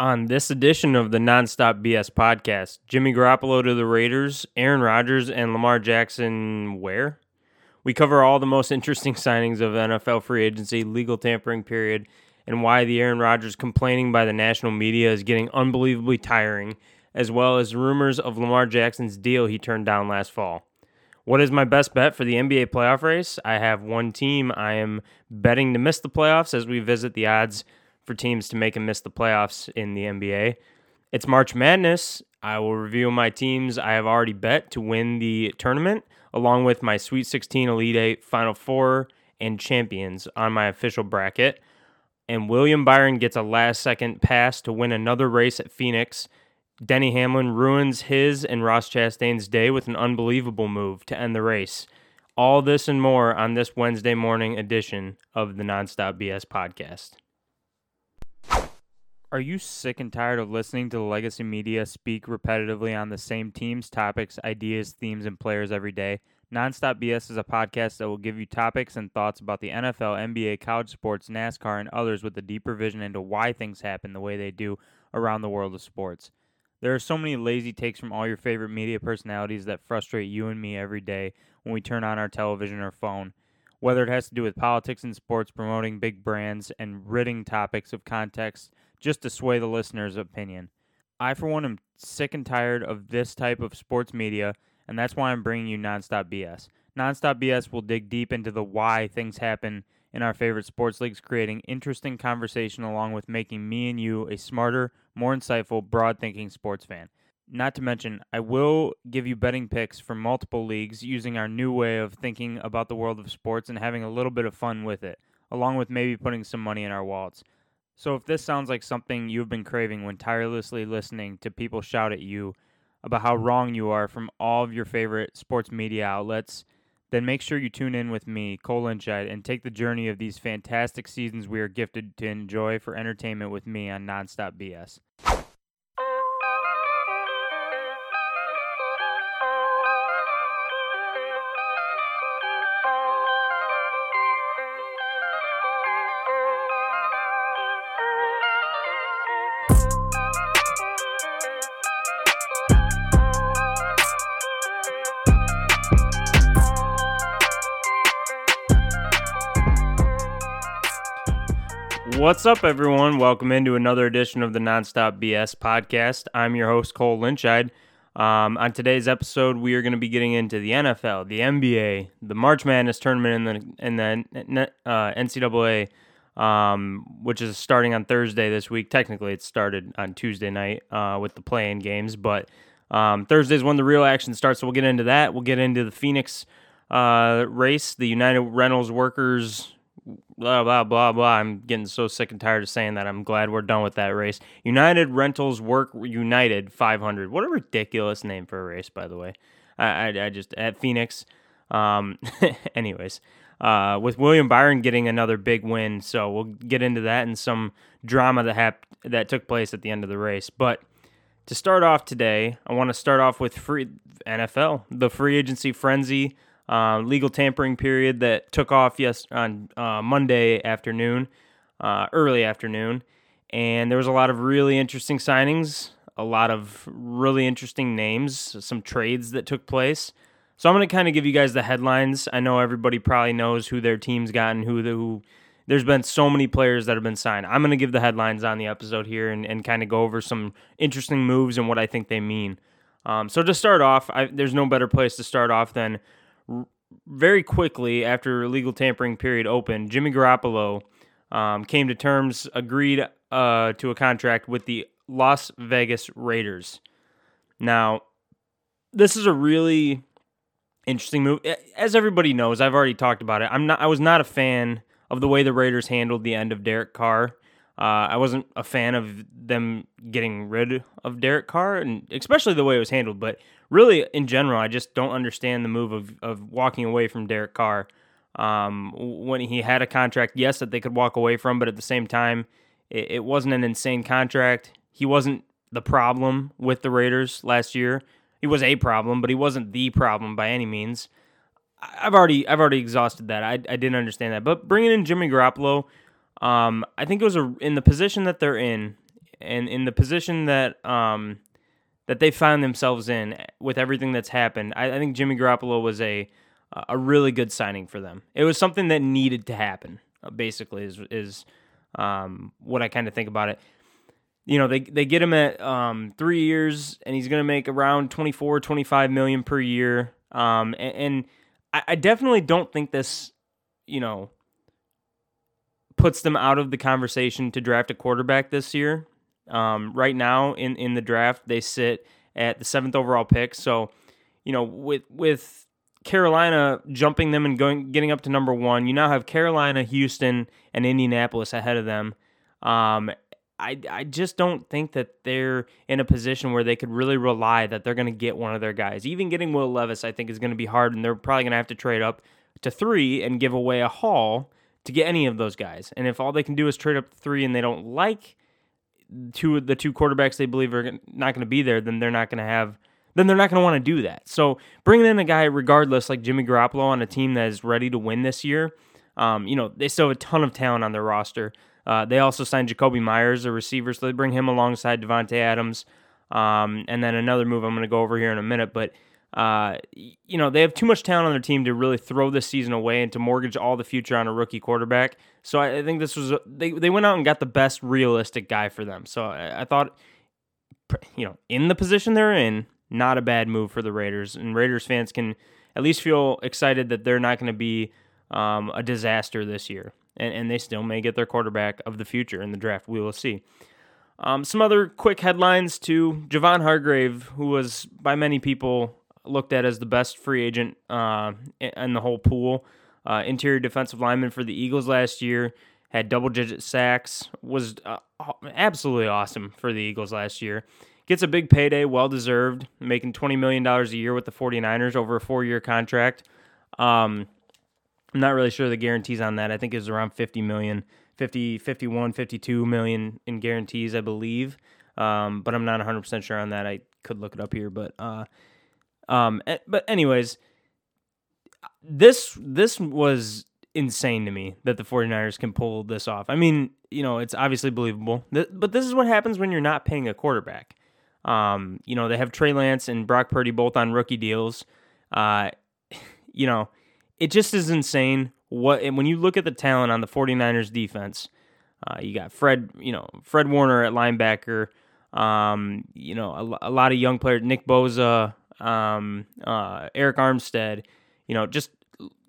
On this edition of the Nonstop BS podcast, Jimmy Garoppolo to the Raiders, Aaron Rodgers, and Lamar Jackson where? We cover all the most interesting signings of NFL free agency, legal tampering period, and why the Aaron Rodgers complaining by the national media is getting unbelievably tiring, as well as rumors of Lamar Jackson's deal he turned down last fall. What is my best bet for the NBA playoff race? I have one team I am betting to miss the playoffs as we visit the odds for teams to make and miss the playoffs in the NBA. It's March Madness. I will review my teams I have already bet to win the tournament, along with my Sweet 16, Elite 8, Final Four, and champions on my official bracket. And William Byron gets a last second pass to win another race at Phoenix. Denny Hamlin ruins his and Ross Chastain's day with an unbelievable move to end the race. All this and more on this Wednesday morning edition of the Nonstop BS podcast. Are you sick and tired of listening to the legacy media speak repetitively on the same teams, topics, ideas, themes, and players every day? Nonstop BS is a podcast that will give you topics and thoughts about the NFL, NBA, college sports, NASCAR, and others with a deeper vision into why things happen the way they do around the world of sports. There are so many lazy takes from all your favorite media personalities that frustrate you and me every day when we turn on our television or phone. Whether it has to do with politics and sports, promoting big brands, and ridding topics of context just to sway the listener's opinion. I, for one, am sick and tired of this type of sports media, and that's why I'm bringing you Nonstop BS. Nonstop BS will dig deep into the why things happen in our favorite sports leagues, creating interesting conversation along with making me and you a smarter, more insightful, broad thinking sports fan. Not to mention, I will give you betting picks from multiple leagues using our new way of thinking about the world of sports and having a little bit of fun with it, along with maybe putting some money in our wallets. So if this sounds like something you've been craving when tirelessly listening to people shout at you about how wrong you are from all of your favorite sports media outlets, then make sure you tune in with me, Cole Lynchide, and take the journey of these fantastic seasons we are gifted to enjoy for entertainment with me on Nonstop BS. What's up, everyone? Welcome into another edition of the Nonstop BS podcast. I'm your host, Cole Lynchide. Um, on today's episode, we are going to be getting into the NFL, the NBA, the March Madness tournament, and the, and the uh, NCAA, um, which is starting on Thursday this week. Technically, it started on Tuesday night uh, with the play-in games, but um, Thursday is when the real action starts. So we'll get into that. We'll get into the Phoenix uh, race, the United Rentals Workers blah blah blah blah. I'm getting so sick and tired of saying that. I'm glad we're done with that race. United Rentals Work United 500. What a ridiculous name for a race, by the way. I I, I just at Phoenix. Um, anyways, uh, with William Byron getting another big win, so we'll get into that and some drama that hap- that took place at the end of the race. But to start off today, I want to start off with free NFL, the free agency frenzy uh, legal tampering period that took off yes on uh, Monday afternoon, uh, early afternoon, and there was a lot of really interesting signings, a lot of really interesting names, some trades that took place. So I'm going to kind of give you guys the headlines. I know everybody probably knows who their team's gotten, who the who. There's been so many players that have been signed. I'm going to give the headlines on the episode here and, and kind of go over some interesting moves and what I think they mean. Um, so to start off, I, there's no better place to start off than very quickly after legal tampering period opened, Jimmy Garoppolo um, came to terms, agreed uh, to a contract with the Las Vegas Raiders. Now, this is a really interesting move. As everybody knows, I've already talked about it. I'm not. I was not a fan of the way the Raiders handled the end of Derek Carr. Uh, I wasn't a fan of them getting rid of Derek Carr, and especially the way it was handled. But really, in general, I just don't understand the move of, of walking away from Derek Carr. Um, when he had a contract, yes, that they could walk away from, but at the same time, it, it wasn't an insane contract. He wasn't the problem with the Raiders last year. He was a problem, but he wasn't the problem by any means. I've already I've already exhausted that. I, I didn't understand that. But bringing in Jimmy Garoppolo, um, I think it was a, in the position that they're in. and in the position that um, that they found themselves in with everything that's happened, I, I think Jimmy Garoppolo was a a really good signing for them. It was something that needed to happen. Uh, basically, is is um, what I kind of think about it. You know, they they get him at um, three years, and he's going to make around 24, 25 million per year. Um, and, and I, I definitely don't think this, you know, puts them out of the conversation to draft a quarterback this year. Um, right now in, in the draft, they sit at the seventh overall pick. So, you know, with with Carolina jumping them and going getting up to number one, you now have Carolina, Houston, and Indianapolis ahead of them. Um, I I just don't think that they're in a position where they could really rely that they're going to get one of their guys. Even getting Will Levis, I think, is going to be hard, and they're probably going to have to trade up to three and give away a haul to get any of those guys. And if all they can do is trade up three and they don't like two the two quarterbacks they believe are not going to be there, then they're not going to have then they're not going to want to do that. So bringing in a guy regardless like Jimmy Garoppolo on a team that is ready to win this year, um, you know they still have a ton of talent on their roster. Uh, they also signed Jakobi Meyers, a receiver, so they bring him alongside Davante Adams. Um, and then another move I'm going to go over here in a minute, but uh, you know, they have too much talent on their team to really throw this season away and to mortgage all the future on a rookie quarterback. So I, I think this was they they went out and got the best realistic guy for them. So I, I thought, you know, in the position they're in, not a bad move for the Raiders, and Raiders fans can at least feel excited that they're not going to be um, a disaster this year, and, and they still may get their quarterback of the future in the draft. We will see. Um, some other quick headlines to Javon Hargrave, who was by many people looked at as the best free agent uh, in the whole pool. Uh, interior defensive lineman for the Eagles last year had double digit sacks. Was uh, absolutely awesome for the Eagles last year. Gets a big payday, well deserved, making $20 million a year with the 49ers over a four year contract. Um, I'm not really sure the guarantees on that. I think it was around 50 million, 50, 51, 52 million in guarantees, I believe. Um, but I'm not 100% sure on that. I could look it up here, but uh, um, eh, but anyways, this this was insane to me that the 49ers can pull this off. I mean, you know, it's obviously believable. But this is what happens when you're not paying a quarterback. Um, you know, they have Trey Lance and Brock Purdy both on rookie deals. Uh, you know, it just is insane what and when you look at the talent on the 49ers defense. Uh, you got Fred, you know, Fred Warner at linebacker. Um, you know, a, a lot of young players, Nick Bosa, um, uh, Arik Armstead. You know, just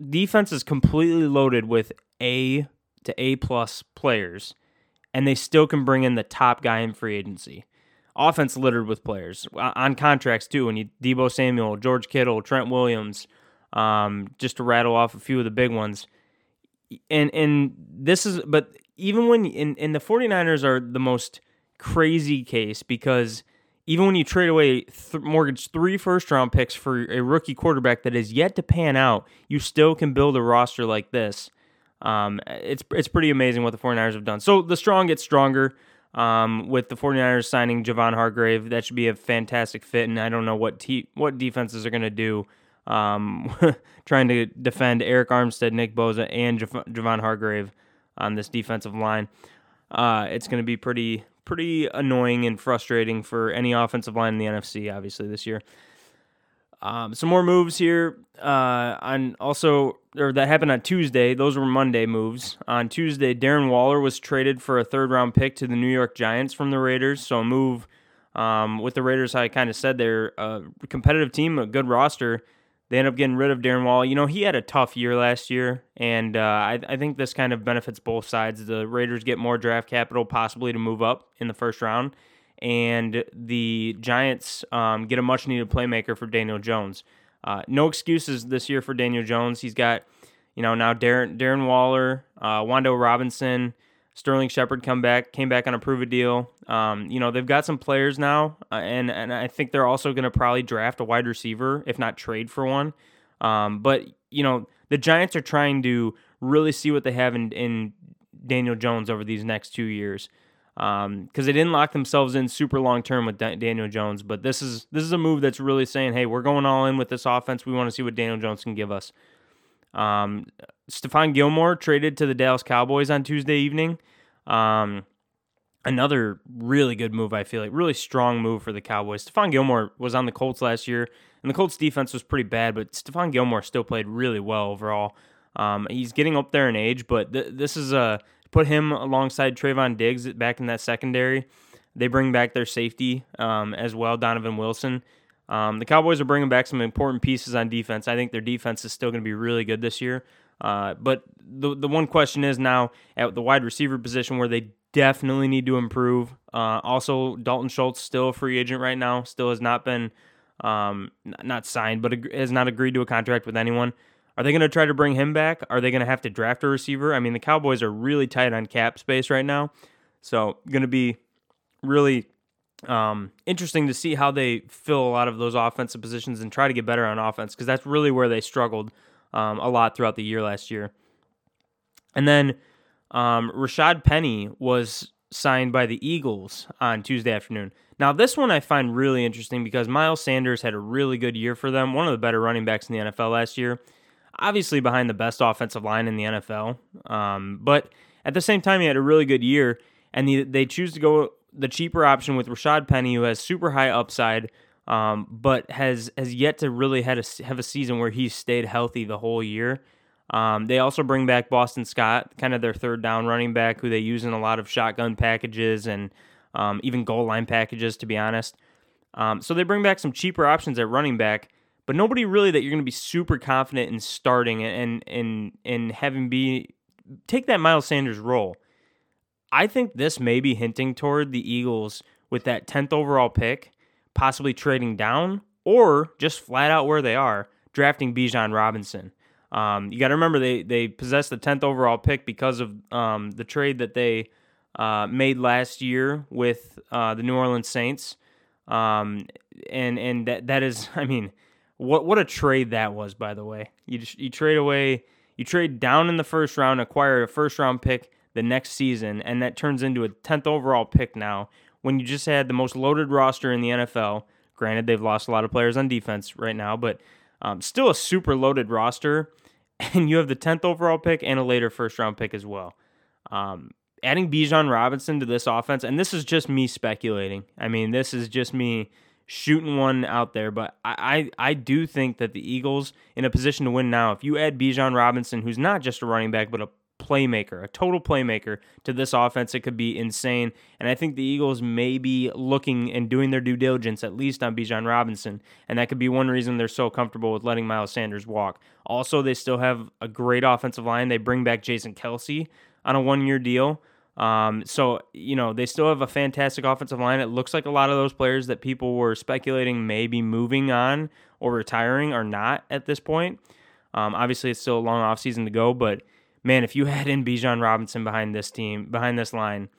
defense is completely loaded with A to A plus players, and they still can bring in the top guy in free agency. Offense littered with players on contracts too. And you Deebo Samuel, George Kittle, Trent Williams, um, just to rattle off a few of the big ones. And and this is but even when in, in the 49ers are the most crazy case because even when you trade away th- mortgage three first round picks for a rookie quarterback that is yet to pan out, you still can build a roster like this. Um, it's it's pretty amazing what the 49ers have done. So the strong get stronger. Um, with the 49ers signing Javon Hargrave, that should be a fantastic fit. And I don't know what te- what defenses are going to do um, trying to defend Arik Armstead, Nick Bosa, and Javon Hargrave on this defensive line. Uh, it's going to be pretty pretty annoying and frustrating for any offensive line in the NFC, obviously, this year. Um, some more moves here. Uh, on also, or that happened on Tuesday. Those were Monday moves. On Tuesday, Darren Waller was traded for a third round pick to the New York Giants from the Raiders. So a move um, with the Raiders, I kind of said they're a competitive team, a good roster. They end up getting rid of Darren Wall. You know, he had a tough year last year, and uh, I, I think this kind of benefits both sides. The Raiders get more draft capital, possibly to move up in the first round, and the Giants um, get a much needed playmaker for Daniel Jones. Uh, no excuses this year for Daniel Jones. He's got, you know, now Darren, Darren Waller, uh, Wan'Dale Robinson, Sterling Shepard come back, came back on a prove a deal. Um, you know, they've got some players now, uh, and and I think they're also going to probably draft a wide receiver, if not trade for one. Um, but you know, the Giants are trying to really see what they have in, in Daniel Jones over these next two years, because um, they didn't lock themselves in super long term with da- Daniel Jones. But this is this is a move that's really saying, hey, we're going all in with this offense. We want to see what Daniel Jones can give us. Um, Stephon Gilmore traded to the Dallas Cowboys on Tuesday evening. Um, another really good move, I feel like, really strong move for the Cowboys. Stephon Gilmore was on the Colts last year, and the Colts defense was pretty bad, but Stephon Gilmore still played really well overall. Um, he's getting up there in age, but th- this is a put him alongside Trevon Diggs back in that secondary. They bring back their safety um, as well, Donovan Wilson. Um, the Cowboys are bringing back some important pieces on defense. I think their defense is still going to be really good this year. Uh, but the the one question is now at the wide receiver position where they definitely need to improve. Uh, also, Dalton Schultz still a free agent right now. Still has not been um, not signed, but has not agreed to a contract with anyone. Are they going to try to bring him back? Are they going to have to draft a receiver? I mean, the Cowboys are really tight on cap space right now, so going to be really um, interesting to see how they fill a lot of those offensive positions and try to get better on offense because that's really where they struggled um, a lot throughout the year last year. And then um, Rashad Penny was signed by the Eagles on Tuesday afternoon. Now, this one I find really interesting because Miles Sanders had a really good year for them, one of the better running backs in the NFL last year. Obviously, behind the best offensive line in the NFL. Um, but at the same time, he had a really good year, and they, they choose to go the cheaper option with Rashad Penny, who has super high upside, um, but has has yet to really had a, have a season where he's stayed healthy the whole year. Um, they also bring back Boston Scott, kind of their third down running back, who they use in a lot of shotgun packages and um, even goal line packages, to be honest. Um, so they bring back some cheaper options at running back, but nobody really that you're going to be super confident in starting and and and having be take that Miles Sanders role. I think this may be hinting toward the Eagles with that 10th overall pick, possibly trading down or just flat out where they are, drafting Bijan Robinson. Um, you got to remember they they possess the tenth overall pick because of um, the trade that they uh, made last year with uh, the New Orleans Saints, um, and and that that is I mean what what a trade that was by the way you just, you trade away you trade down in the first round acquire a first round pick the next season and that turns into a tenth overall pick now when you just had the most loaded roster in the NFL. Granted, they've lost a lot of players on defense right now, but um, still a super loaded roster, and you have the 10th overall pick and a later first round pick as well. Um, adding Bijan Robinson to this offense, and this is just me speculating. I mean, this is just me shooting one out there, but I, I, I do think that the Eagles in a position to win now. If you add Bijan Robinson, who's not just a running back but a playmaker, a total playmaker to this offense. It could be insane. And I think the Eagles may be looking and doing their due diligence, at least on Bijan Robinson. And that could be one reason they're so comfortable with letting Miles Sanders walk. Also, they still have a great offensive line. They bring back Jason Kelce on a one year deal. Um, so, you know, they still have a fantastic offensive line. It looks like a lot of those players that people were speculating may be moving on or retiring are not at this point. Um, obviously, it's still a long offseason to go, but man, if you had in Bijan Robinson behind this team, behind this line,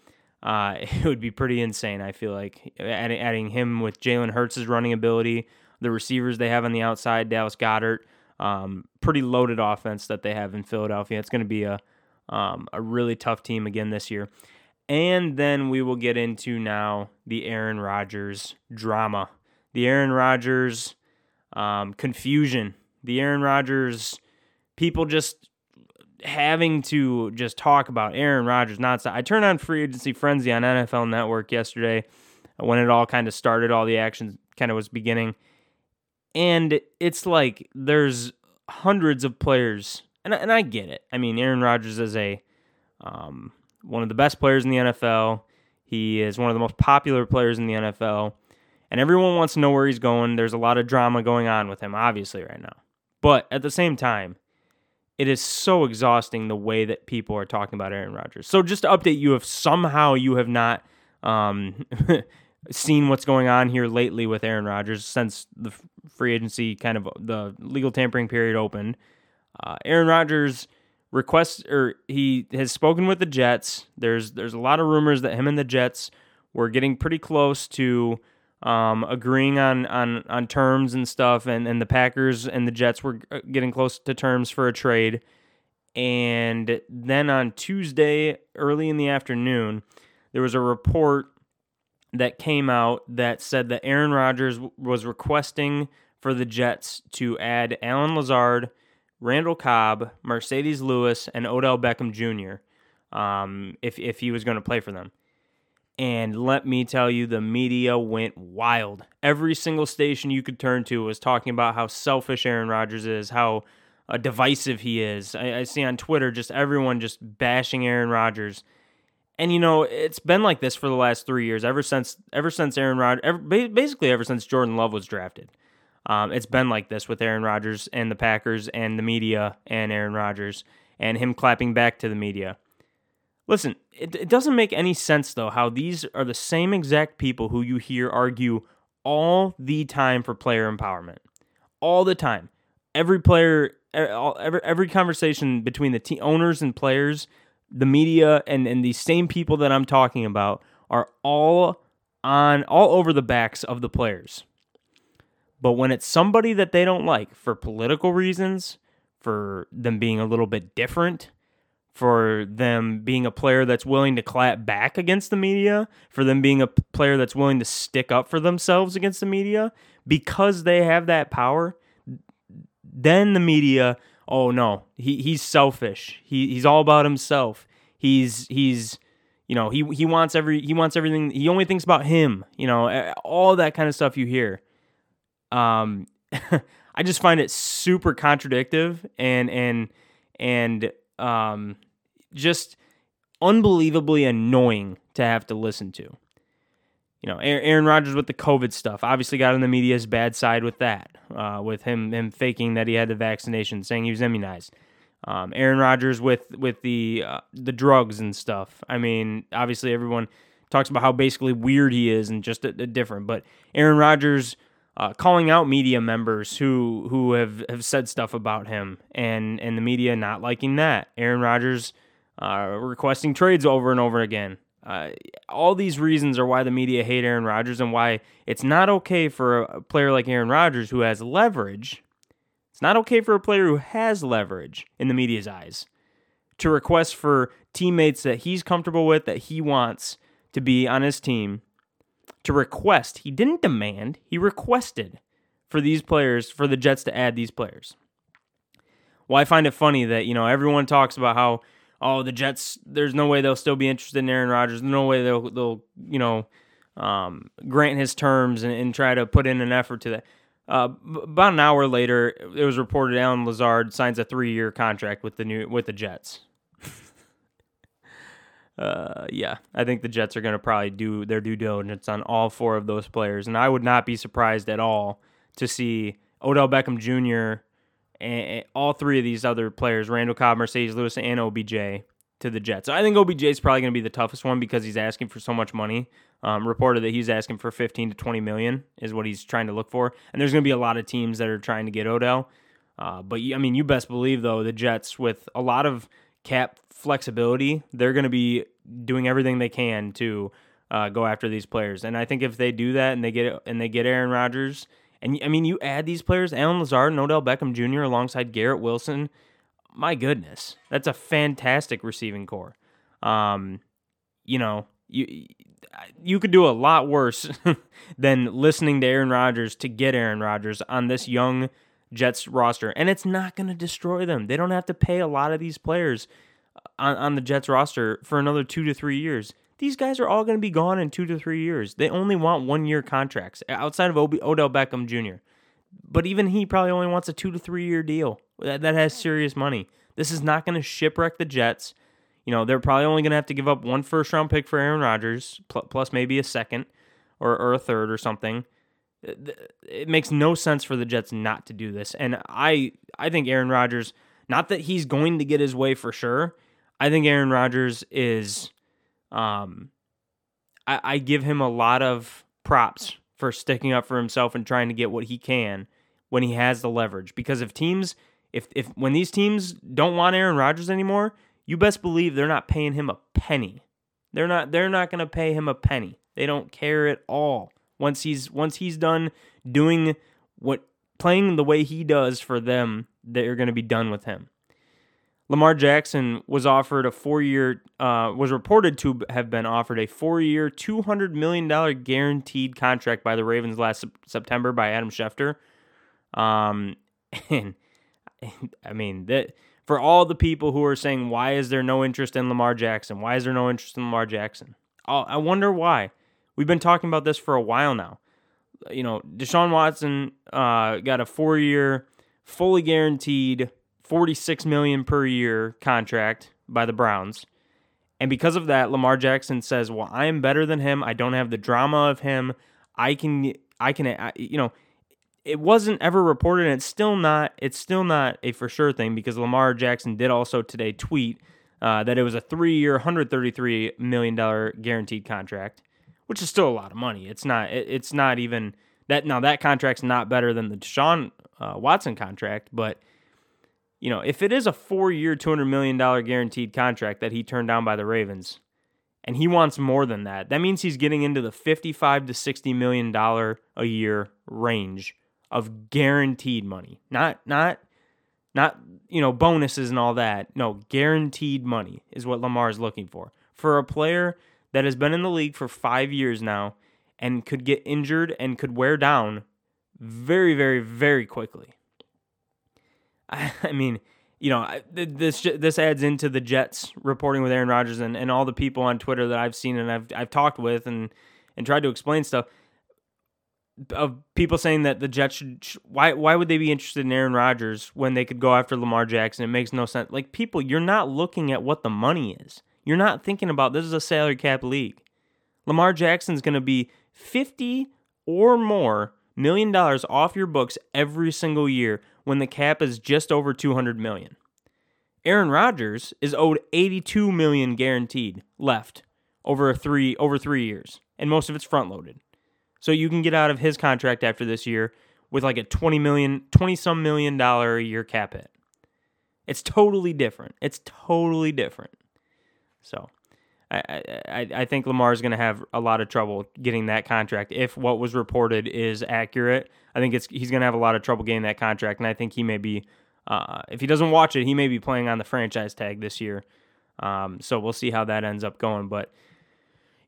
uh, it would be pretty insane. I feel like adding, adding him with Jalen Hurts' running ability, the receivers they have on the outside, Dallas Goedert, um, pretty loaded offense that they have in Philadelphia. It's going to be a um, a really tough team again this year. And then we will get into now the Aaron Rodgers drama, the Aaron Rodgers um, confusion, the Aaron Rodgers people just having to just talk about Aaron Rodgers nonstop. I turned on Free Agency Frenzy on NFL Network yesterday when it all kind of started, all the action kind of was beginning. And it's like there's hundreds of players, and, and I get it. I mean, Aaron Rodgers is a um, one of the best players in the NFL. He is one of the most popular players in the NFL, and everyone wants to know where he's going. There's a lot of drama going on with him, obviously, right now. But at the same time, it is so exhausting the way that people are talking about Aaron Rodgers. So just to update you, if somehow you have not um, seen what's going on here lately with Aaron Rodgers since the free agency kind of the legal tampering period opened, uh, Aaron Rodgers requests or he has spoken with the Jets. There's there's a lot of rumors that him and the Jets were getting pretty close to um, agreeing on, on on terms and stuff, and, and the Packers and the Jets were uh, getting close to terms for a trade. And then on Tuesday, early in the afternoon, there was a report that came out that said that Aaron Rodgers was requesting for the Jets to add Allen Lazard, Randall Cobb, Marcedes Lewis, and Odell Beckham Jr. Um, if if he was going to play for them. And let me tell you, the media went wild. Every single station you could turn to was talking about how selfish Aaron Rodgers is, how uh, divisive he is. I, I see on Twitter just everyone just bashing Aaron Rodgers. And you know, it's been like this for the last three years, ever since ever since Aaron Rodgers, basically ever since Jordan Love was drafted. Um, it's been like this with Aaron Rodgers and the Packers and the media and Aaron Rodgers and him clapping back to the media. Listen, it, it doesn't make any sense though how these are the same exact people who you hear argue all the time for player empowerment, all the time. Every player, every every conversation between the team owners and players, the media, and and these same people that I'm talking about are all on all over the backs of the players. But when it's somebody that they don't like for political reasons, for them being a little bit different, for them being a player that's willing to clap back against the media, for them being a player that's willing to stick up for themselves against the media, because they have that power, then the media, oh no, he, he's selfish. He, he's all about himself. He's he's you know he he wants every he wants everything. He only thinks about him. You know all that kind of stuff you hear. Um, I just find it super contradictive and and and um, just unbelievably annoying to have to listen to. You know, Aaron Rodgers with the COVID stuff obviously got on the media's bad side with that, uh, with him him faking that he had the vaccination, saying he was immunized. Um, Aaron Rodgers with with the uh, the drugs and stuff. I mean, obviously everyone talks about how basically weird he is and just a, a different. But Aaron Rodgers uh, calling out media members who who have, have said stuff about him and and the media not liking that. Aaron Rodgers uh, requesting trades over and over again. Uh, all these reasons are why the media hate Aaron Rodgers and why it's not okay for a player like Aaron Rodgers who has leverage. It's not okay for a player who has leverage in the media's eyes to request for teammates that he's comfortable with, that he wants to be on his team, to request. He didn't demand, he requested for these players, for the Jets to add these players. Well, I find it funny that, you know, everyone talks about how, oh, the Jets, there's no way they'll still be interested in Aaron Rodgers. no way they'll, they'll you know, um, grant his terms and, and, try to put in an effort to that. Uh, about an hour later, it was reported Allen Lazard signs a three-year contract with the new with the Jets uh, yeah, I think the Jets are going to probably do their due diligence on all four of those players, and I would not be surprised at all to see Odell Beckham Jr. and all three of these other players, Randall Cobb, Marcedes Lewis, and OBJ, to the Jets. So I think OBJ is probably going to be the toughest one because he's asking for so much money. Um, reported that he's asking for 15 to 20 million is what he's trying to look for, and there's going to be a lot of teams that are trying to get Odell. Uh, but I mean, you best believe though the Jets with a lot of cap flexibility, they're going to be doing everything they can to uh, go after these players. And I think if they do that and they get and they get Aaron Rodgers, and I mean you add these players, Allen Lazard and Odell Beckham Jr. alongside Garrett Wilson, my goodness, that's a fantastic receiving corps. Um, you know, you you could do a lot worse than listening to Aaron Rodgers to get Aaron Rodgers on this young Jets roster, and it's not going to destroy them. They don't have to pay a lot of these players uh, on, on the Jets roster for another two to three years. These guys are all going to be gone in two to three years. They only want one year contracts uh, outside of Odell Beckham Jr. But even he probably only wants a two to three year deal that, that has serious money. This is not going to shipwreck the Jets. You know, they're probably only going to have to give up one first round pick for Aaron Rodgers, plus maybe a second or, or a third or something it makes no sense for the Jets not to do this. And I I think Aaron Rodgers, not that he's going to get his way for sure. I think Aaron Rodgers is um I, I give him a lot of props for sticking up for himself and trying to get what he can when he has the leverage. Because if teams if if when these teams don't want Aaron Rodgers anymore, you best believe they're not paying him a penny. They're not they're not gonna pay him a penny. They don't care at all once he's once he's done doing what playing the way he does for them, they're going to be done with him. Lamar Jackson was offered a four-year, uh, was reported to have been offered a four-year, two hundred million dollar guaranteed contract by the Ravens last September by Adam Schefter. Um, and, I mean that for all the people who are saying why is there no interest in Lamar Jackson? Why is there no interest in Lamar Jackson? I wonder why. We've been talking about this for a while now. You know, Deshaun Watson uh, got a four-year, fully guaranteed, forty-six million per year contract by the Browns, and because of that, Lamar Jackson says, "Well, I am better than him. I don't have the drama of him. I can, I can, you know." It wasn't ever reported, and it's still not. It's still not a for sure thing because Lamar Jackson did also today tweet uh, that it was a three-year, hundred thirty-three million dollar guaranteed contract, which is still a lot of money. It's not. It, it's not even that. Now that contract's not better than the Deshaun uh, Watson contract, but you know, if it is a four year, $200 million guaranteed contract that he turned down by the Ravens, and he wants more than that, that means he's getting into the 55 to $60 million a year range of guaranteed money. Not, not, not, you know, bonuses and all that. No, guaranteed money is what Lamar is looking for. For a player that has been in the league for five years now and could get injured and could wear down very, very, very quickly. I, I mean, you know, this this adds into the Jets reporting with Aaron Rodgers and, and all the people on Twitter that I've seen and I've I've talked with and and tried to explain stuff of people saying that the Jets should why why would they be interested in Aaron Rodgers when they could go after Lamar Jackson? It makes no sense. Like people, you're not looking at what the money is. You're not thinking about this is a salary cap league. Lamar Jackson's going to be 50 or more million dollars off your books every single year when the cap is just over 200 million. Aaron Rodgers is owed 82 million guaranteed left over 3 over 3 years and most of it's front loaded. So you can get out of his contract after this year with like a 20 million 20 some million dollar a year cap hit. It's totally different. It's totally different. So I, I, I think Lamar is going to have a lot of trouble getting that contract if what was reported is accurate. I think it's he's going to have a lot of trouble getting that contract, and I think he may be, uh, if he doesn't watch it, he may be playing on the franchise tag this year. Um, so we'll see how that ends up going. But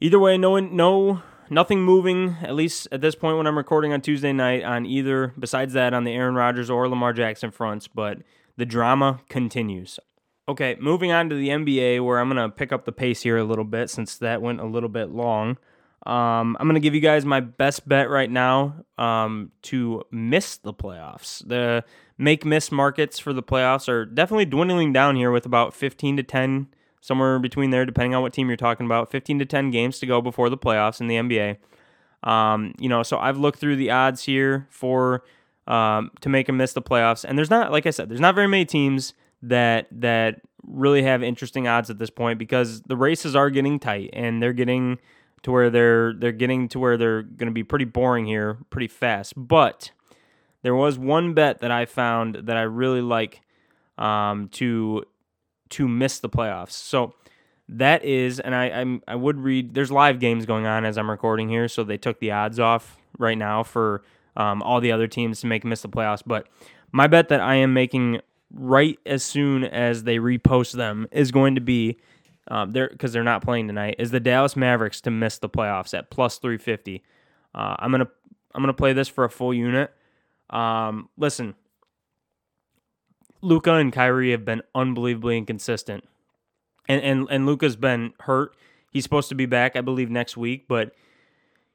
either way, no no nothing moving at least at this point when I'm recording on Tuesday night on either besides that on the Aaron Rodgers or Lamar Jackson fronts. But the drama continues. Okay, moving on to the NBA, where I'm going to pick up the pace here a little bit since that went a little bit long. Um, I'm going to give you guys my best bet right now um, to miss the playoffs. The make miss markets for the playoffs are definitely dwindling down here with about 15 to 10, somewhere between there, depending on what team you're talking about. 15 to 10 games to go before the playoffs in the NBA. Um, you know, so I've looked through the odds here for um, to make them miss the playoffs, and there's not, like I said, there's not very many teams that that really have interesting odds at this point because the races are getting tight and they're getting to where they're they're getting to where they're going to be pretty boring here pretty fast. But there was one bet that I found that I really like um, to to miss the playoffs. So that is, and I I'm, I would read. There's live games going on as I'm recording here, so they took the odds off right now for um, all the other teams to make miss the playoffs. But my bet that I am making right as soon as they repost them is going to be um, they're because they're not playing tonight is the Dallas Mavericks to miss the playoffs at plus 350. Uh, I'm gonna I'm gonna play this for a full unit. Um, listen, Luka and Kyrie have been unbelievably inconsistent, and and and Luka's been hurt. He's supposed to be back, I believe, next week, but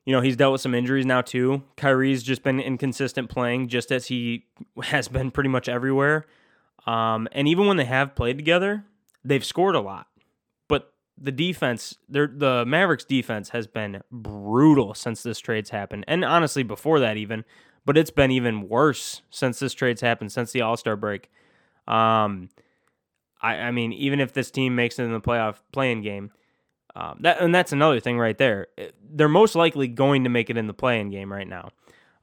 you know he's dealt with some injuries now too. Kyrie's just been inconsistent playing, just as he has been pretty much everywhere. Um, and even when they have played together, they've scored a lot. But the defense, the Mavericks defense has been brutal since this trade's happened. And honestly, before that even, but it's been even worse since this trade's happened, since the All Star break. Um, I, I mean, even if this team makes it in the playoff playing game, um, that and that's another thing right there. They're most likely going to make it in the playing game right now.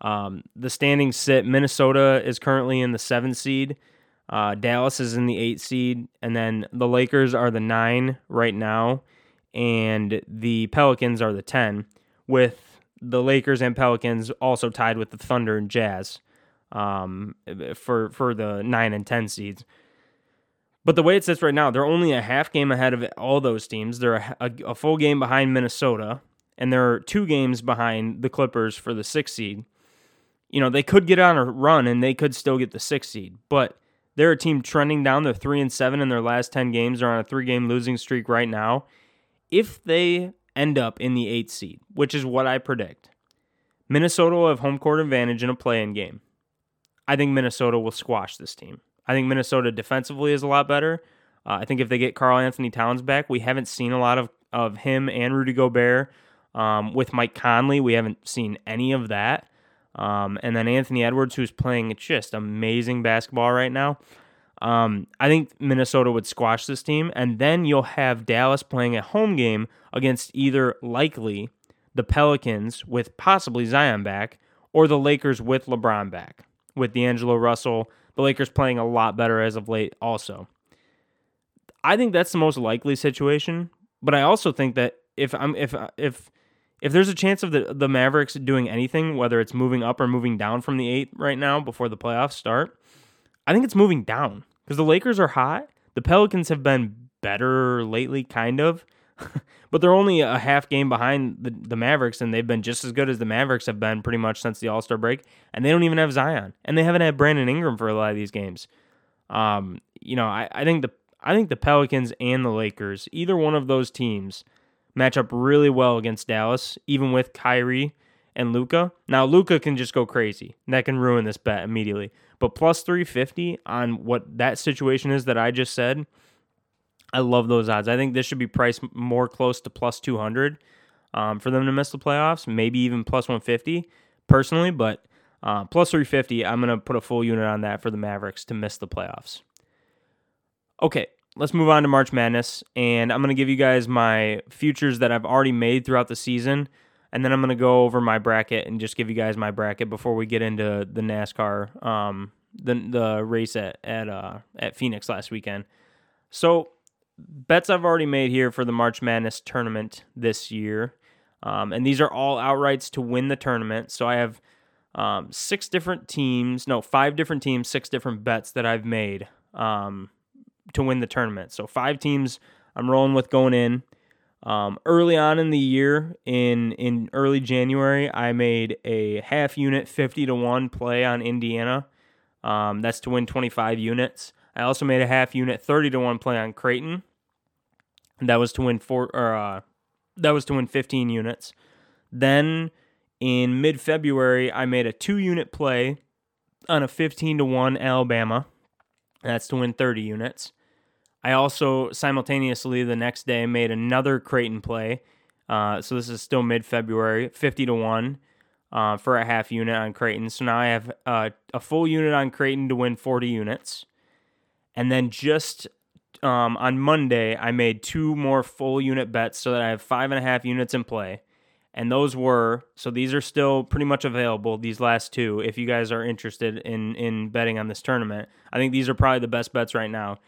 Um, the standings sit. Minnesota is currently in the seventh seed. Uh, Dallas is in the eight seed, and then the Lakers are the nine right now, and the Pelicans are the ten, with the Lakers and Pelicans also tied with the Thunder and Jazz um, for for the nine and ten seeds. But the way it sits right now, they're only a half game ahead of all those teams. They're a, a, a full game behind Minnesota, and they're two games behind the Clippers for the six seed. You know, they could get on a run and they could still get the six seed, but they're a team trending down. They're three and seven in their last ten games. They're on a three game losing streak right now. If they end up in the eighth seed, which is what I predict. Minnesota will have home court advantage in a play-in game. I think Minnesota will squash this team. I think Minnesota defensively is a lot better. Uh, I think if they get Karl-Anthony Towns back, we haven't seen a lot of, of him and Rudy Gobert. Um, with Mike Conley, we haven't seen any of that. Um, and then Anthony Edwards, who's playing just amazing basketball right now. Um, I think Minnesota would squash this team, and then you'll have Dallas playing a home game against either likely the Pelicans with possibly Zion back, or the Lakers with LeBron back, with D'Angelo Russell. The Lakers playing a lot better as of late, also. I think that's the most likely situation, but I also think that if I'm if if if there's a chance of the the Mavericks doing anything, whether it's moving up or moving down from the eight right now before the playoffs start, I think it's moving down because the Lakers are hot. The Pelicans have been better lately, kind of, but they're only a half game behind the, the Mavericks, and they've been just as good as the Mavericks have been pretty much since the All Star break. And they don't even have Zion, and they haven't had Brandon Ingram for a lot of these games. Um, you know, I, I think the I think the Pelicans and the Lakers, either one of those teams, match up really well against Dallas, even with Kyrie and Luka. Now Luka can just go crazy. That can ruin this bet immediately. But plus 350 on what that situation is that I just said, I love those odds. I think this should be priced more close to plus 200 um, for them to miss the playoffs, maybe even plus 150 personally, but uh, plus 350, I'm going to put a full unit on that for the Mavericks to miss the playoffs. Okay, let's move on to March Madness, and I'm to give you guys my futures that I've already made throughout the season and then I'm gonna go over my bracket and just give you guys my bracket before we get into the NASCAR, um, the the race at at uh, at Phoenix last weekend. So bets I've already made here for the March Madness tournament this year, um, and these are all outrights to win the tournament. So I have um, six different teams, no, five different teams, six different bets that I've made um, to win the tournament. So five teams I'm rolling with going in. Um, early on in the year, in in early January, I made a half unit fifty to one play on Indiana. Um, that's to win twenty five units. I also made a half unit thirty to one play on Creighton. That was to win four or uh, that was to win fifteen units. Then in mid February, I made a two unit play on a fifteen to one Alabama. That's to win thirty units. I also simultaneously the next day made another Creighton play. Uh, so this is still mid February, 50 to 1 uh, for a half unit on Creighton. So now I have uh, a full unit on Creighton to win 40 units. And then just um, on Monday, I made two more full unit bets so that I have five and a half units in play. And those were, so these are still pretty much available, these last two, if you guys are interested in, in betting on this tournament. I think these are probably the best bets right now.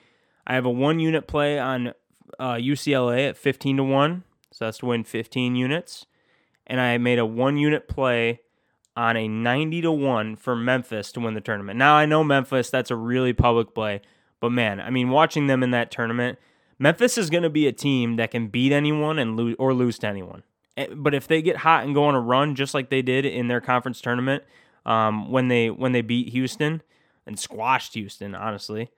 I have a one unit play on uh, UCLA at 15 to 1. So that's to win 15 units. And I made a one unit play on a 90 to 1 for Memphis to win the tournament. Now I know Memphis, that's a really public play. But man, I mean, watching them in that tournament, Memphis is going to be a team that can beat anyone and lose or lose to anyone. Eh, but if they get hot and go on a run, just like they did in their conference tournament um, when they when they beat Houston and squashed Houston, honestly,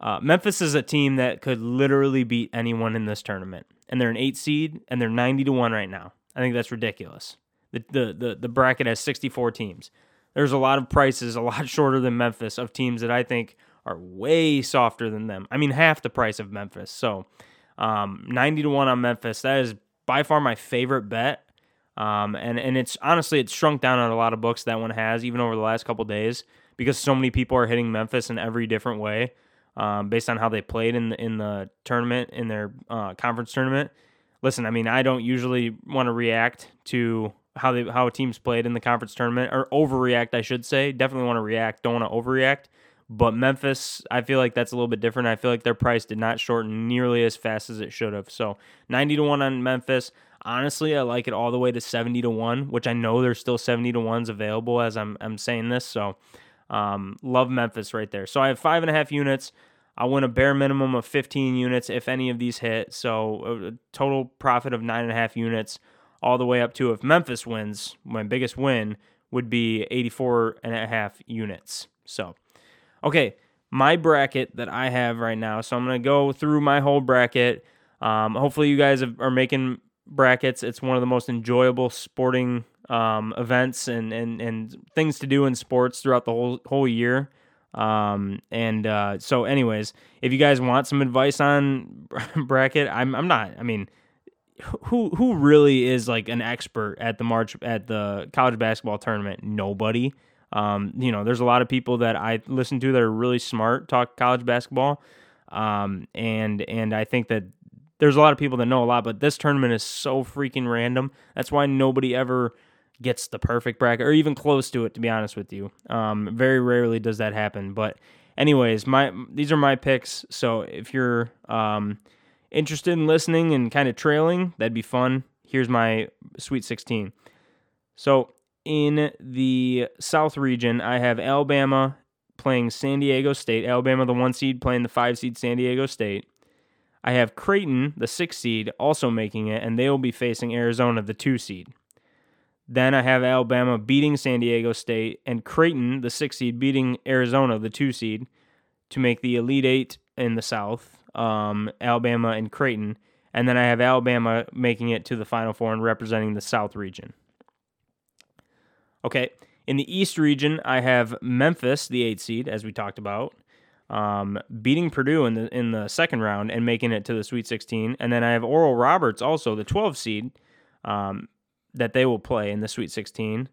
uh, Memphis is a team that could literally beat anyone in this tournament, and they're an eight seed, and they're ninety to one right now. I think that's ridiculous. The the the, the bracket has sixty four teams. There's a lot of prices, a lot shorter than Memphis, of teams that I think are way softer than them. I mean, half the price of Memphis. So, um, ninety to one on Memphis. That is by far my favorite bet. Um, and and it's honestly it's shrunk down on a lot of books that one has even over the last couple days because so many people are hitting Memphis in every different way um, based on how they played in the, in the tournament in their uh, conference tournament. Listen, I mean, I don't usually want to react to how they how a teams played in the conference tournament or overreact, I should say. Definitely want to react, don't want to overreact. But Memphis, I feel like that's a little bit different. I feel like their price did not shorten nearly as fast as it should have. So 90 to 1 on Memphis. Honestly, I like it all the way to 70 to 1, which I know there's still 70 to 1s available as I'm I'm saying this. So um, love Memphis right there. So I have five and a half units. I win a bare minimum of 15 units if any of these hit. So a total profit of nine and a half units, all the way up to if Memphis wins, my biggest win would be 84 and a half units. So, okay, my bracket that I have right now. So I'm gonna go through my whole bracket. Um, hopefully, you guys are making brackets. It's one of the most enjoyable sporting um, events and, and, and things to do in sports throughout the whole whole year. Um, and uh, so, anyways, if you guys want some advice on bracket, I'm I'm not. I mean, who who really is like an expert at the March at the college basketball tournament? Nobody. Um, you know, there's a lot of people that I listen to that are really smart talk college basketball. Um, and and I think that there's a lot of people that know a lot, but this tournament is so freaking random. That's why nobody ever gets the perfect bracket or even close to it. To be honest with you, um, very rarely does that happen. But anyways, my these are my picks. So if you're um, interested in listening and kind of trailing, that'd be fun. Here's my Sweet 16. So in the South region, I have Alabama playing San Diego State. Alabama, the one seed, playing the five seed San Diego State. I have Creighton, the six seed, also making it, and they will be facing Arizona, the two seed. Then I have Alabama beating San Diego State and Creighton, the six seed, beating Arizona, the two seed, to make the Elite Eight in the South. Um, Alabama and Creighton, and then I have Alabama making it to the Final Four and representing the South region. Okay, in the East region, I have Memphis, the eight seed, as we talked about, um, beating Purdue in the in the second round and making it to the Sweet 16. And then I have Oral Roberts, also the 12 seed, um, that they will play in the Sweet 16,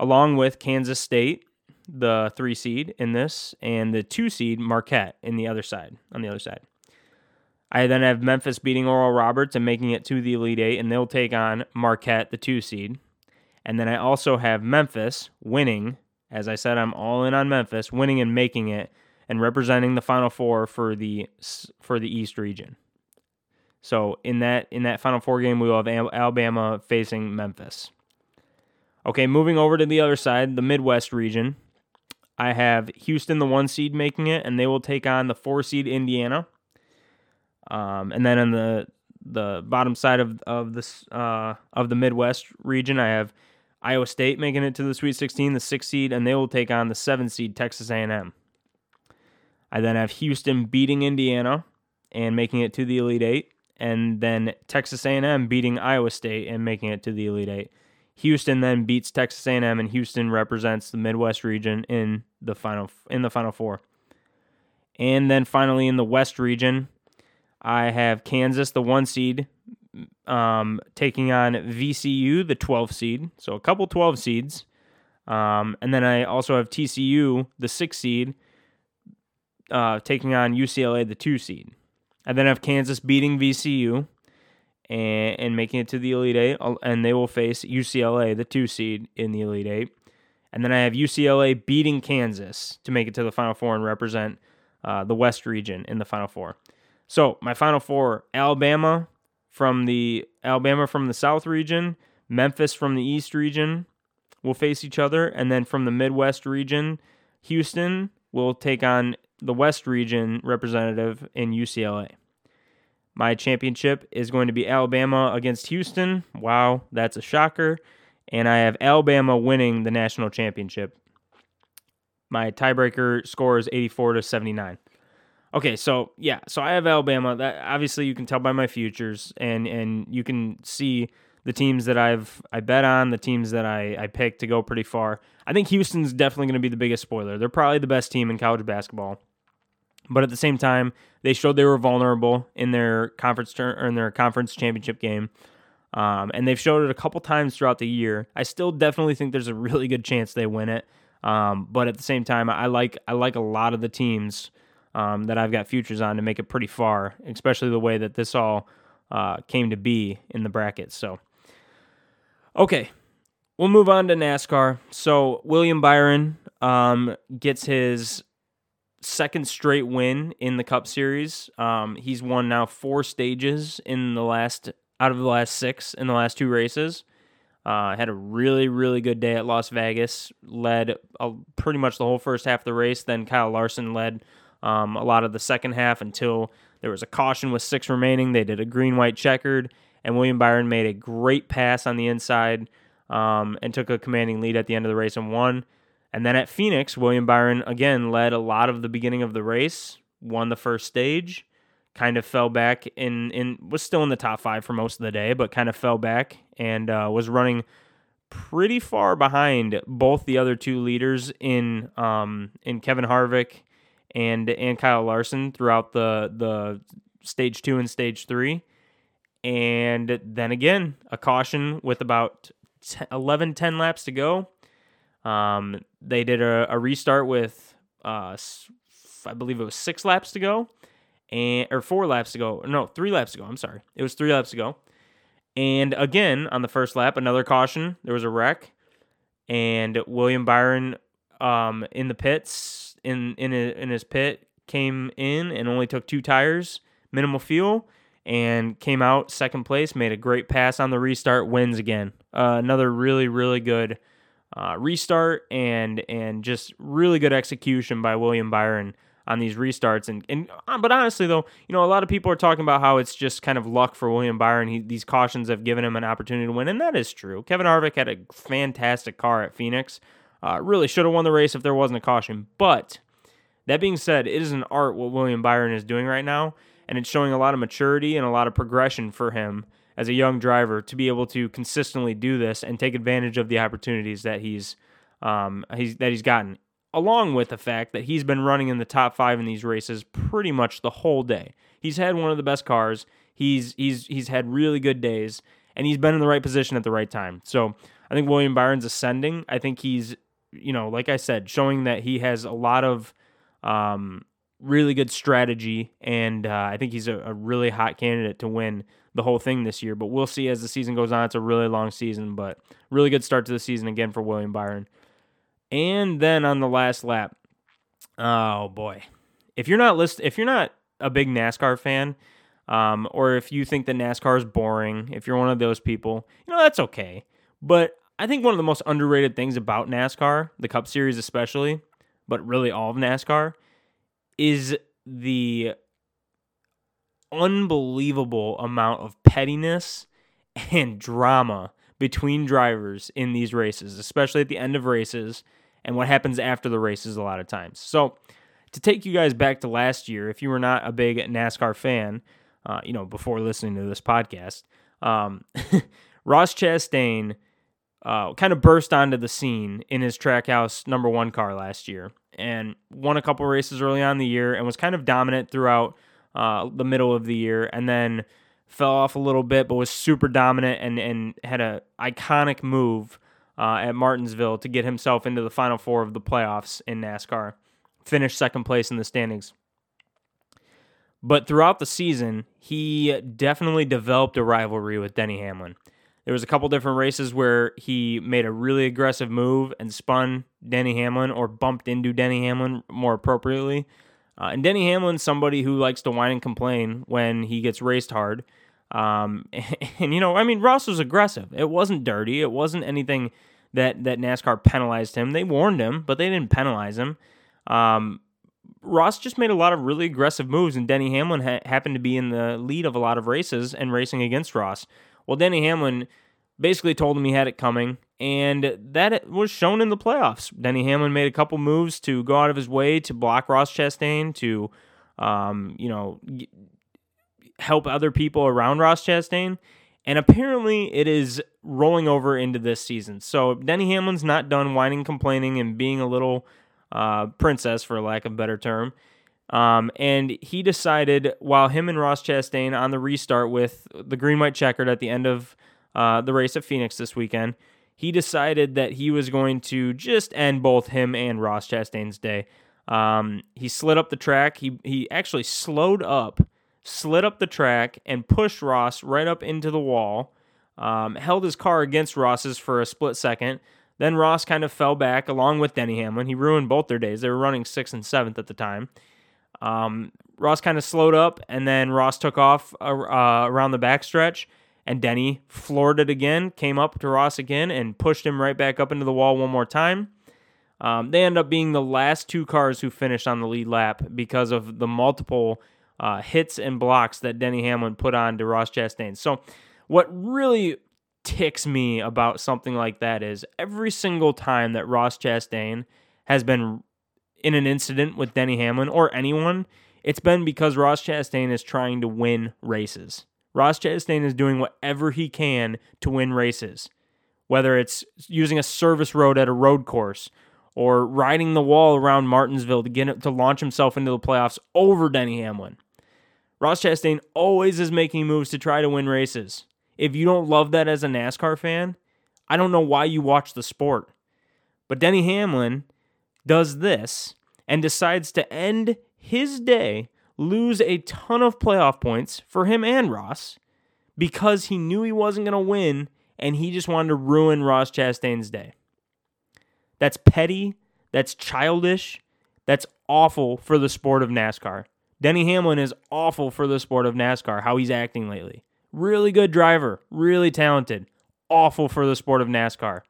along with Kansas State, the three seed in this, and the two seed Marquette in the other side on the other side. I then have Memphis beating Oral Roberts and making it to the Elite Eight, and they'll take on Marquette, the two seed. And then I also have Memphis winning. As I said, I'm all in on Memphis winning and making it and representing the Final Four for the for the East region. So in that in that Final Four game, we will have Alabama facing Memphis. Okay, moving over to the other side, the Midwest region. I have Houston, the one seed, making it, and they will take on the four seed Indiana. Um, and then on the the bottom side of of this uh, of the Midwest region, I have Iowa State making it to the Sweet 16, the six seed, and they will take on the seven seed Texas A&M. I then have Houston beating Indiana and making it to the Elite Eight, and then Texas A&M beating Iowa State and making it to the Elite Eight. Houston then beats Texas A&M, and Houston represents the Midwest region in the final in the Final Four. And then finally in the West region, I have Kansas, the one seed, um, taking on VCU, the 12 seed. So a couple 12 seeds. Um, and then I also have TCU, the six seed, uh, taking on UCLA, the two seed. I then I have Kansas beating VCU and, and making it to the Elite Eight, and they will face UCLA, the two seed, in the Elite Eight. And then I have UCLA beating Kansas to make it to the Final Four and represent uh, the West region in the Final Four. So my Final Four: Alabama, from the Alabama from the South region, Memphis from the East region will face each other, and then from the Midwest region, Houston will take on the West region representative in UCLA. My championship is going to be Alabama against Houston. Wow, that's a shocker. And I have Alabama winning the national championship. My tiebreaker score is 84 to 79. Okay, so yeah, so I have Alabama. That obviously you can tell by my futures, and and you can see the teams that I've I bet on, the teams that I I picked to go pretty far. I think Houston's definitely going to be the biggest spoiler. They're probably the best team in college basketball, but at the same time, they showed they were vulnerable in their conference turn or in their conference championship game. Um, and they've showed it a couple times throughout the year. I still definitely think there's a really good chance they win it. Um, but at the same time, I like I like a lot of the teams um, that I've got futures on to make it pretty far, especially the way that this all uh, came to be in the brackets. So, okay, we'll move on to NASCAR. So, William Byron um, gets his second straight win in the Cup Series. Um, he's won now four stages in the last out of the last six in the last two races. Uh, had a really, really good day at Las Vegas. Led uh, pretty much the whole first half of the race. Then Kyle Larson led um, a lot of the second half until there was a caution with six remaining. They did a green white checkered, and William Byron made a great pass on the inside um, and took a commanding lead at the end of the race and won. And then at Phoenix, William Byron again led a lot of the beginning of the race, won the first stage, kind of fell back in in was still in the top five for most of the day, but kind of fell back and uh, was running pretty far behind both the other two leaders in um, in Kevin Harvick and and Kyle Larson throughout the the stage two and stage three. And then again, a caution with about 10, 11, 10 laps to go. Um, they did a, a restart with, uh, I believe it was six laps to go, and or four laps to go. No, three laps to go. I'm sorry, it was three laps to go. And again, on the first lap, another caution. There was a wreck, and William Byron, um, in the pits, in in in his pit, came in and only took two tires, minimal fuel, and came out second place. Made a great pass on the restart. Wins again. Uh, another really really good uh, restart and and just really good execution by William Byron on these restarts. And, and uh, but honestly, though, you know, a lot of people are talking about how it's just kind of luck for William Byron. He, these cautions have given him an opportunity to win, and that is true. Kevin Harvick had a fantastic car at Phoenix. Uh, really should have won the race if there wasn't a caution. But that being said, it is an art what William Byron is doing right now, and it's showing a lot of maturity and a lot of progression for him as a young driver to be able to consistently do this and take advantage of the opportunities that he's um, he's that he's gotten along with the fact that he's been running in the top five in these races pretty much the whole day. He's had one of the best cars. He's he's he's had really good days, and he's been in the right position at the right time. So I think William Byron's ascending. I think he's you know like I said, showing that he has a lot of um, really good strategy, and uh, I think he's a, a really hot candidate to win the whole thing this year. But we'll see as the season goes on. It's a really long season, but really good start to the season again for William Byron. And then on the last lap, oh boy, if you're not list, if you're not a big NASCAR fan, um, or if you think that NASCAR is boring, if you're one of those people, you know that's okay. But I think one of the most underrated things about NASCAR, the Cup Series especially, but really all of NASCAR, is the unbelievable amount of pettiness and drama between drivers in these races, especially at the end of races and what happens after the races a lot of times. So, to take you guys back to last year, if you were not a big NASCAR fan, uh, you know, before listening to this podcast, um, Ross Chastain uh, kind of burst onto the scene in his Trackhouse number one car last year and won a couple races early on the year and was kind of dominant throughout uh, the middle of the year and then fell off a little bit but was super dominant and, and had a iconic move uh, at Martinsville to get himself into the final four of the playoffs in NASCAR. Finished second place in the standings. But throughout the season, he definitely developed a rivalry with Denny Hamlin. There was a couple different races where he made a really aggressive move and spun Denny Hamlin or bumped into Denny Hamlin more appropriately. Uh, and Denny Hamlin's somebody who likes to whine and complain when he gets raced hard. Um, and, and, you know, I mean, Ross was aggressive. It wasn't dirty. It wasn't anything that that NASCAR penalized him. They warned him, but they didn't penalize him. Um, Ross just made a lot of really aggressive moves, and Denny Hamlin ha- happened to be in the lead of a lot of races and racing against Ross. Well, Denny Hamlin basically told him he had it coming, and that was shown in the playoffs. Denny Hamlin made a couple moves to go out of his way to block Ross Chastain, to um, you know, help other people around Ross Chastain. And apparently it is rolling over into this season. So Denny Hamlin's not done whining, complaining, and being a little uh, princess, for lack of a better term. Um, and he decided, while him and Ross Chastain on the restart with the green white checkered at the end of uh, the race at Phoenix this weekend, he decided that he was going to just end both him and Ross Chastain's day. Um, he slid up the track. He he actually slowed up slid up the track and pushed Ross right up into the wall, um, held his car against Ross's for a split second. Then Ross kind of fell back along with Denny Hamlin. He ruined both their days. They were running sixth and seventh at the time. Um, Ross kind of slowed up, and then Ross took off uh, uh, around the backstretch, and Denny floored it again, came up to Ross again, and pushed him right back up into the wall one more time. Um, they end up being the last two cars who finished on the lead lap because of the multiple uh, hits and blocks that Denny Hamlin put on to Ross Chastain. So, what really ticks me about something like that is every single time that Ross Chastain has been in an incident with Denny Hamlin or anyone, it's been because Ross Chastain is trying to win races. Ross Chastain is doing whatever he can to win races, whether it's using a service road at a road course or riding the wall around Martinsville to get it, to launch himself into the playoffs over Denny Hamlin. Ross Chastain always is making moves to try to win races. If you don't love that as a NASCAR fan, I don't know why you watch the sport. But Denny Hamlin does this and decides to end his day, lose a ton of playoff points for him and Ross because he knew he wasn't going to win and he just wanted to ruin Ross Chastain's day. That's petty, that's childish, that's awful for the sport of NASCAR. Denny Hamlin is awful for the sport of NASCAR, how he's acting lately. Really good driver, really talented, awful for the sport of NASCAR.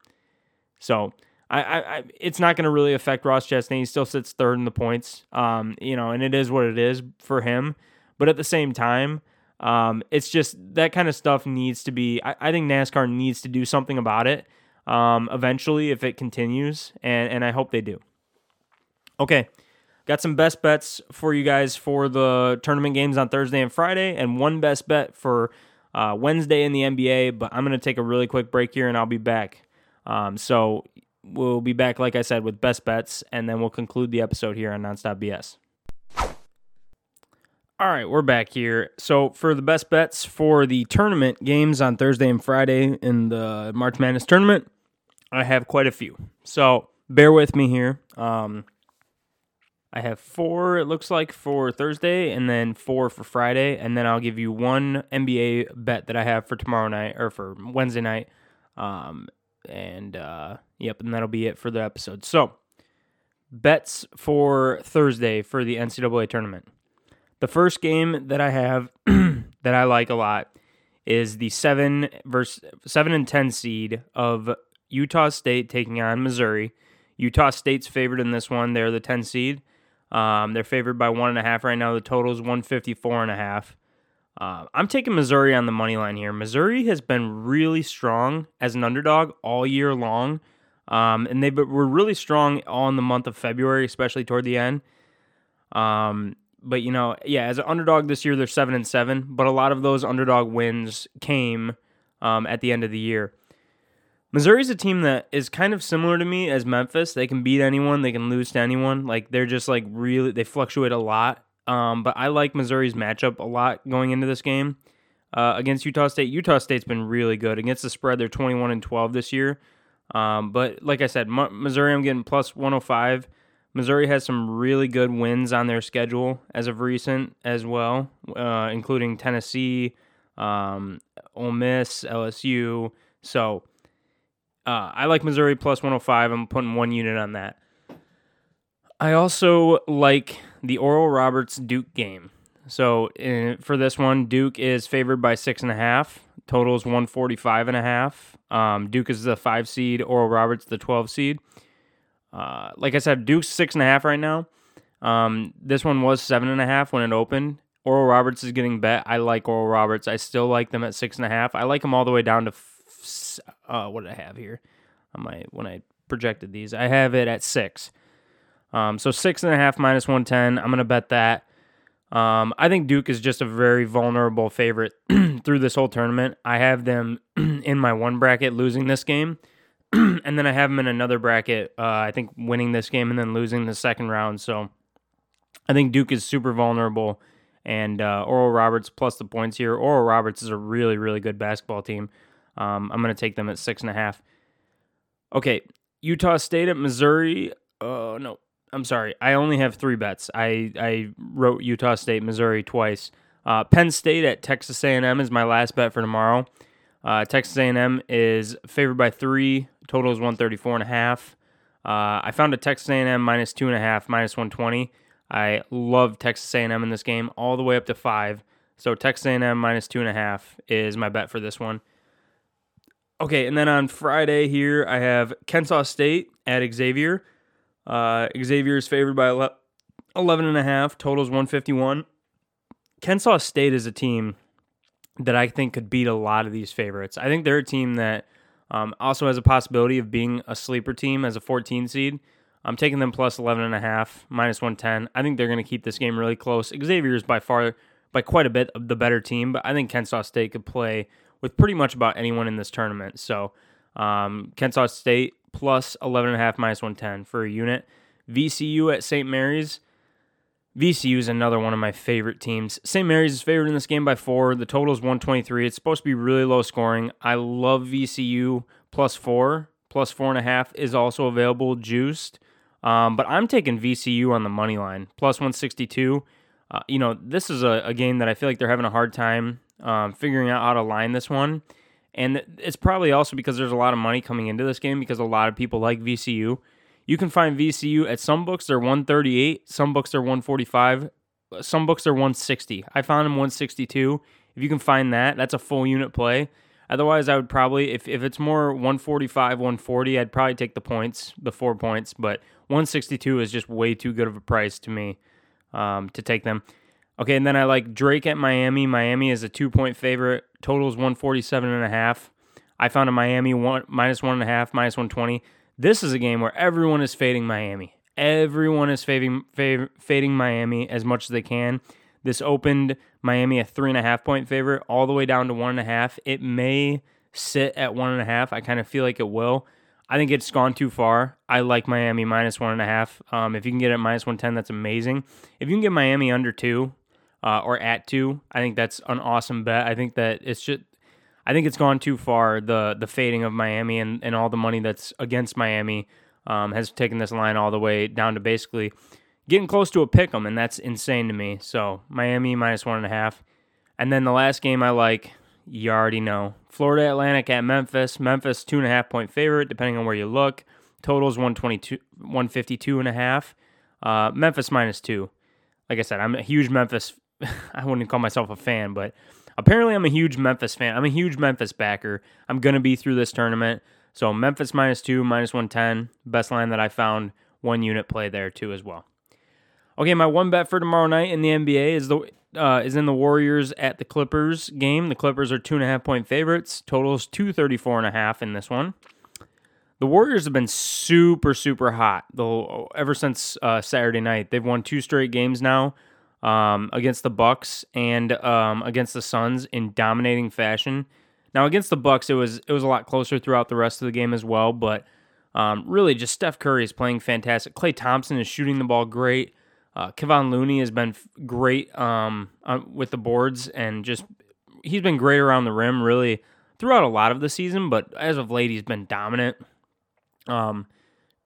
So, I, I, it's not going to really affect Ross Chastain. He still sits third in the points, um, you know, and it is what it is for him. But at the same time, um, it's just that kind of stuff needs to be. I, I think NASCAR needs to do something about it um, eventually if it continues, and and I hope they do. Okay, got some best bets for you guys for the tournament games on Thursday and Friday, and one best bet for uh, Wednesday in the NBA. But I'm going to take a really quick break here, and I'll be back. Um, so We'll be back, like I said, with best bets, and then we'll conclude the episode here on Nonstop BS. All right, we're back here. So, for the best bets for the tournament games on Thursday and Friday in the March Madness tournament, I have quite a few. So, bear with me here. Um, I have four, it looks like, for Thursday, and then four for Friday, and then I'll give you one NBA bet that I have for tomorrow night or for Wednesday night. Um, and uh, yep, and that'll be it for the episode. So, bets for Thursday for the NCAA tournament. The first game that I have that I like a lot is the seven versus seven and ten seed of Utah State taking on Missouri. Utah State's favored in this one. They're the 10 seed. Um, they're favored by one and a half right now. The total is 154 and a half. Uh, I'm taking Missouri on the money line here. Missouri has been really strong as an underdog all year long, um, and they were really strong all in the month of February, especially toward the end. Um, but you know, yeah, as an underdog this year, they're seven and seven. But a lot of those underdog wins came um, at the end of the year. Missouri's a team that is kind of similar to me as Memphis. They can beat anyone, they can lose to anyone. Like they're just like really they fluctuate a lot. Um, but I like Missouri's matchup a lot going into this game uh, against Utah State. Utah State's been really good against the spread. They're 21 and 12 this year. Um, but like I said, Missouri, I'm getting plus 105. Missouri has some really good wins on their schedule as of recent as well, uh, including Tennessee, um, Ole Miss, LSU. So uh, I like Missouri plus 105. I'm putting one unit on that. I also like the Oral Roberts Duke game. So uh, for this one, Duke is favored by six and a half. Total is 145 and a half. Um, Duke is the five seed, Oral Roberts the 12 seed. Uh, like I said, Duke's six and a half right now. Um, this one was seven and a half when it opened. Oral Roberts is getting bet. I like Oral Roberts. I still like them at six and a half. I like them all the way down to f- uh, what did I have here? On my when I projected these, I have it at six. Um, so six and a half minus 110. I'm going to bet that. Um, I think Duke is just a very vulnerable favorite through this whole tournament. I have them in my one bracket losing this game, and then I have them in another bracket, uh, I think winning this game and then losing the second round. So I think Duke is super vulnerable, and uh, Oral Roberts plus the points here. Oral Roberts is a really, really good basketball team. Um, I'm going to take them at six and a half. Okay, Utah State at Missouri. Oh, no. I'm sorry. I only have three bets. I, I wrote Utah State, Missouri twice. Uh, Penn State at Texas A&M is my last bet for tomorrow. Uh, Texas A&M is favored by three. Total is 134 and a half. Uh, I found a Texas A&M minus two and a half, minus 120. I love Texas A&M in this game, all the way up to five. So Texas A&M minus two and a half is my bet for this one. Okay, and then on Friday here I have Kennesaw State at Xavier. Uh, Xavier is favored by 11 and a half. Totals 151. Kennesaw State is a team that I think could beat a lot of these favorites. I think they're a team that um, also has a possibility of being a sleeper team as a 14 seed. I'm taking them plus 11.5, minus 110. I think they're going to keep this game really close. Xavier is by far, by quite a bit, the better team, but I think Kennesaw State could play with pretty much about anyone in this tournament. So um, Kennesaw State plus 11.5, minus 110 for a unit. VCU at St. Mary's. VCU is another one of my favorite teams. St. Mary's is favored in this game by four. The total is 123. It's supposed to be really low scoring. I love VCU plus four. Plus four and a half is also available, juiced. Um, but I'm taking VCU on the money line, plus 162. Uh, you know, this is a, a, game that I feel like they're having a hard time um, figuring out how to line this one. And it's probably also because there's a lot of money coming into this game because a lot of people like VCU. You can find VCU at some books they're 138, some books they're 145, some books they're 160. I found them 162. If you can find that, that's a full unit play. Otherwise, I would probably if if it's more 145, 140, I'd probably take the points, the four points. But 162 is just way too good of a price to me um, to take them. Okay, and then I like Drake at Miami. Miami is a two point favorite. Total is 147 and a half. I found a Miami one minus one and a half, minus 120. This is a game where everyone is fading Miami. Everyone is fading, fading Miami as much as they can. This opened Miami a three and a half point favorite, all the way down to one and a half. It may sit at one and a half. I kind of feel like it will. I think it's gone too far. I like Miami minus one and a half. Um, if you can get it minus 110, that's amazing. If you can get Miami under two uh, or at two, I think that's an awesome bet. I think that it's just I think it's gone too far. The the fading of Miami and, and all the money that's against Miami um, has taken this line all the way down to basically getting close to a pick 'em, and that's insane to me. So Miami minus one and a half, and then the last game I like, you already know, Florida Atlantic at Memphis. Memphis two and a half point favorite, depending on where you look. Totals 122, 152 and a half. Uh, Memphis minus two. Like I said, I'm a huge Memphis. I wouldn't call myself a fan, but Apparently, I'm a huge Memphis fan. I'm a huge Memphis backer. I'm going to be through this tournament. So, Memphis minus two, minus 110. Best line that I found. One unit play there, too, as well. Okay, my one bet for tomorrow night in the NBA is the uh, is in the Warriors at the Clippers game. The Clippers are two and a half point favorites. Totals two thirty four and a half in this one. The Warriors have been super super hot though ever since uh, Saturday night. They've won two straight games now um, against the Bucks and um, against the Suns in dominating fashion. Now against the Bucks, it was it was a lot closer throughout the rest of the game as well. But um, really, just Steph Curry is playing fantastic. Klay Thompson is shooting the ball great. Uh, Kevon Looney has been great um, uh, with the boards and just he's been great around the rim really throughout a lot of the season. But as of late, he's been dominant. Um,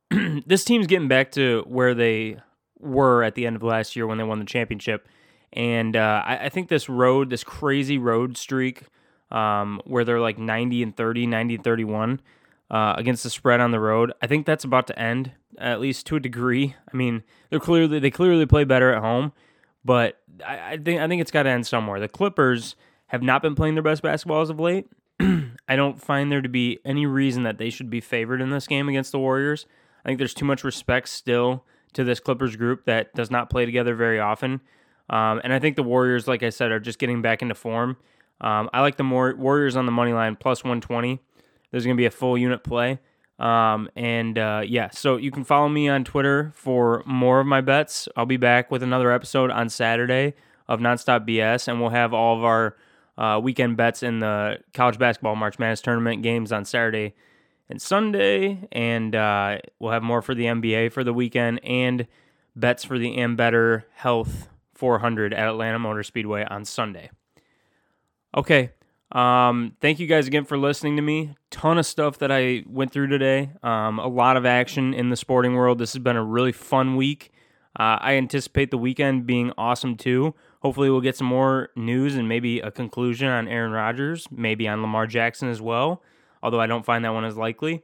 this team's getting back to where they were at the end of last year when they won the championship. And uh, I, I, think this road, this crazy road streak, um, where they're like 90 and 30, 90 and 31 uh, against the spread on the road, I think that's about to end, at least to a degree. I mean, they're clearly they clearly play better at home, but I, I think I think it's got to end somewhere. The Clippers have not been playing their best basketball as of late. I don't find there to be any reason that they should be favored in this game against the Warriors. I think there's too much respect still to this Clippers group that does not play together very often. Um, and I think the Warriors, like I said, are just getting back into form. Um, I like the more Warriors on the money line plus 120. There's going to be a full unit play. Um, and uh, yeah, so you can follow me on Twitter for more of my bets. I'll be back with another episode on Saturday of Nonstop BS, and we'll have all of our uh, weekend bets in the college basketball March Madness tournament games on Saturday and Sunday, and uh, we'll have more for the NBA for the weekend and bets for the Ambetter Health 400 at Atlanta Motor Speedway on Sunday. Okay, um, thank you guys again for listening to me. Ton of stuff that I went through today. Um, a lot of action in the sporting world. This has been a really fun week. Uh, I anticipate the weekend being awesome too. Hopefully, we'll get some more news and maybe a conclusion on Aaron Rodgers, maybe on Lamar Jackson as well although I don't find that one as likely.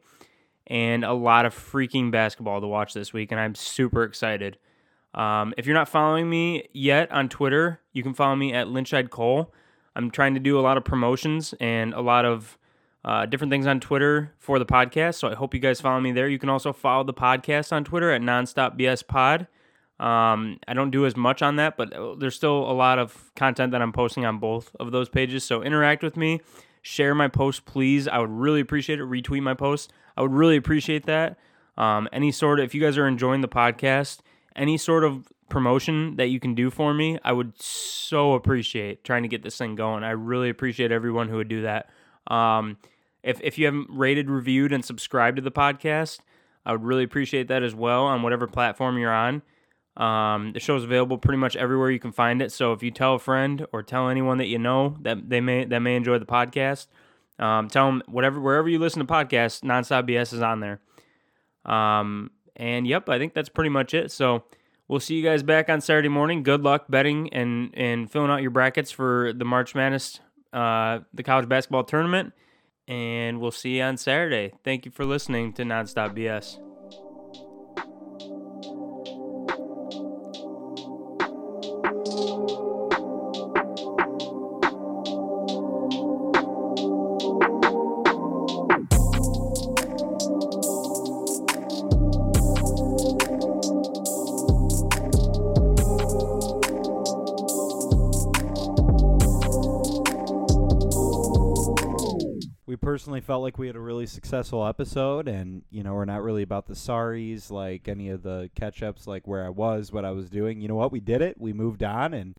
And a lot of freaking basketball to watch this week, and I'm super excited. Um, if you're not following me yet on Twitter, you can follow me at Lynchide Cole. I'm trying to do a lot of promotions and a lot of uh, different things on Twitter for the podcast. So I hope you guys follow me there. You can also follow the podcast on Twitter at Nonstop BS Pod. Um, I don't do as much on that, but uh, there's still a lot of content that I'm posting on both of those pages. So interact with me share my post, please. I would really appreciate it. Retweet my post. I would really appreciate that. Um, any sort of, if you guys are enjoying the podcast, any sort of promotion that you can do for me, I would so appreciate trying to get this thing going. I really appreciate everyone who would do that. Um, if, if you haven't rated, reviewed, and subscribed to the podcast, I would really appreciate that as well on whatever platform you're on. Um, the show is available pretty much everywhere you can find it. So if you tell a friend or tell anyone that you know that they may that may enjoy the podcast, um, tell them whatever wherever you listen to podcasts, Nonstop BS is on there. Um, and yep, I think that's pretty much it. So we'll see you guys back on Saturday morning. Good luck betting and and filling out your brackets for the March Madness, uh, the college basketball tournament. And we'll see you on Saturday. Thank you for listening to Nonstop BS. Personally felt like we had a really successful episode and you know we're not really about the sorries like any of the catch ups like where i was what i was doing. You know what? We did it. We moved on and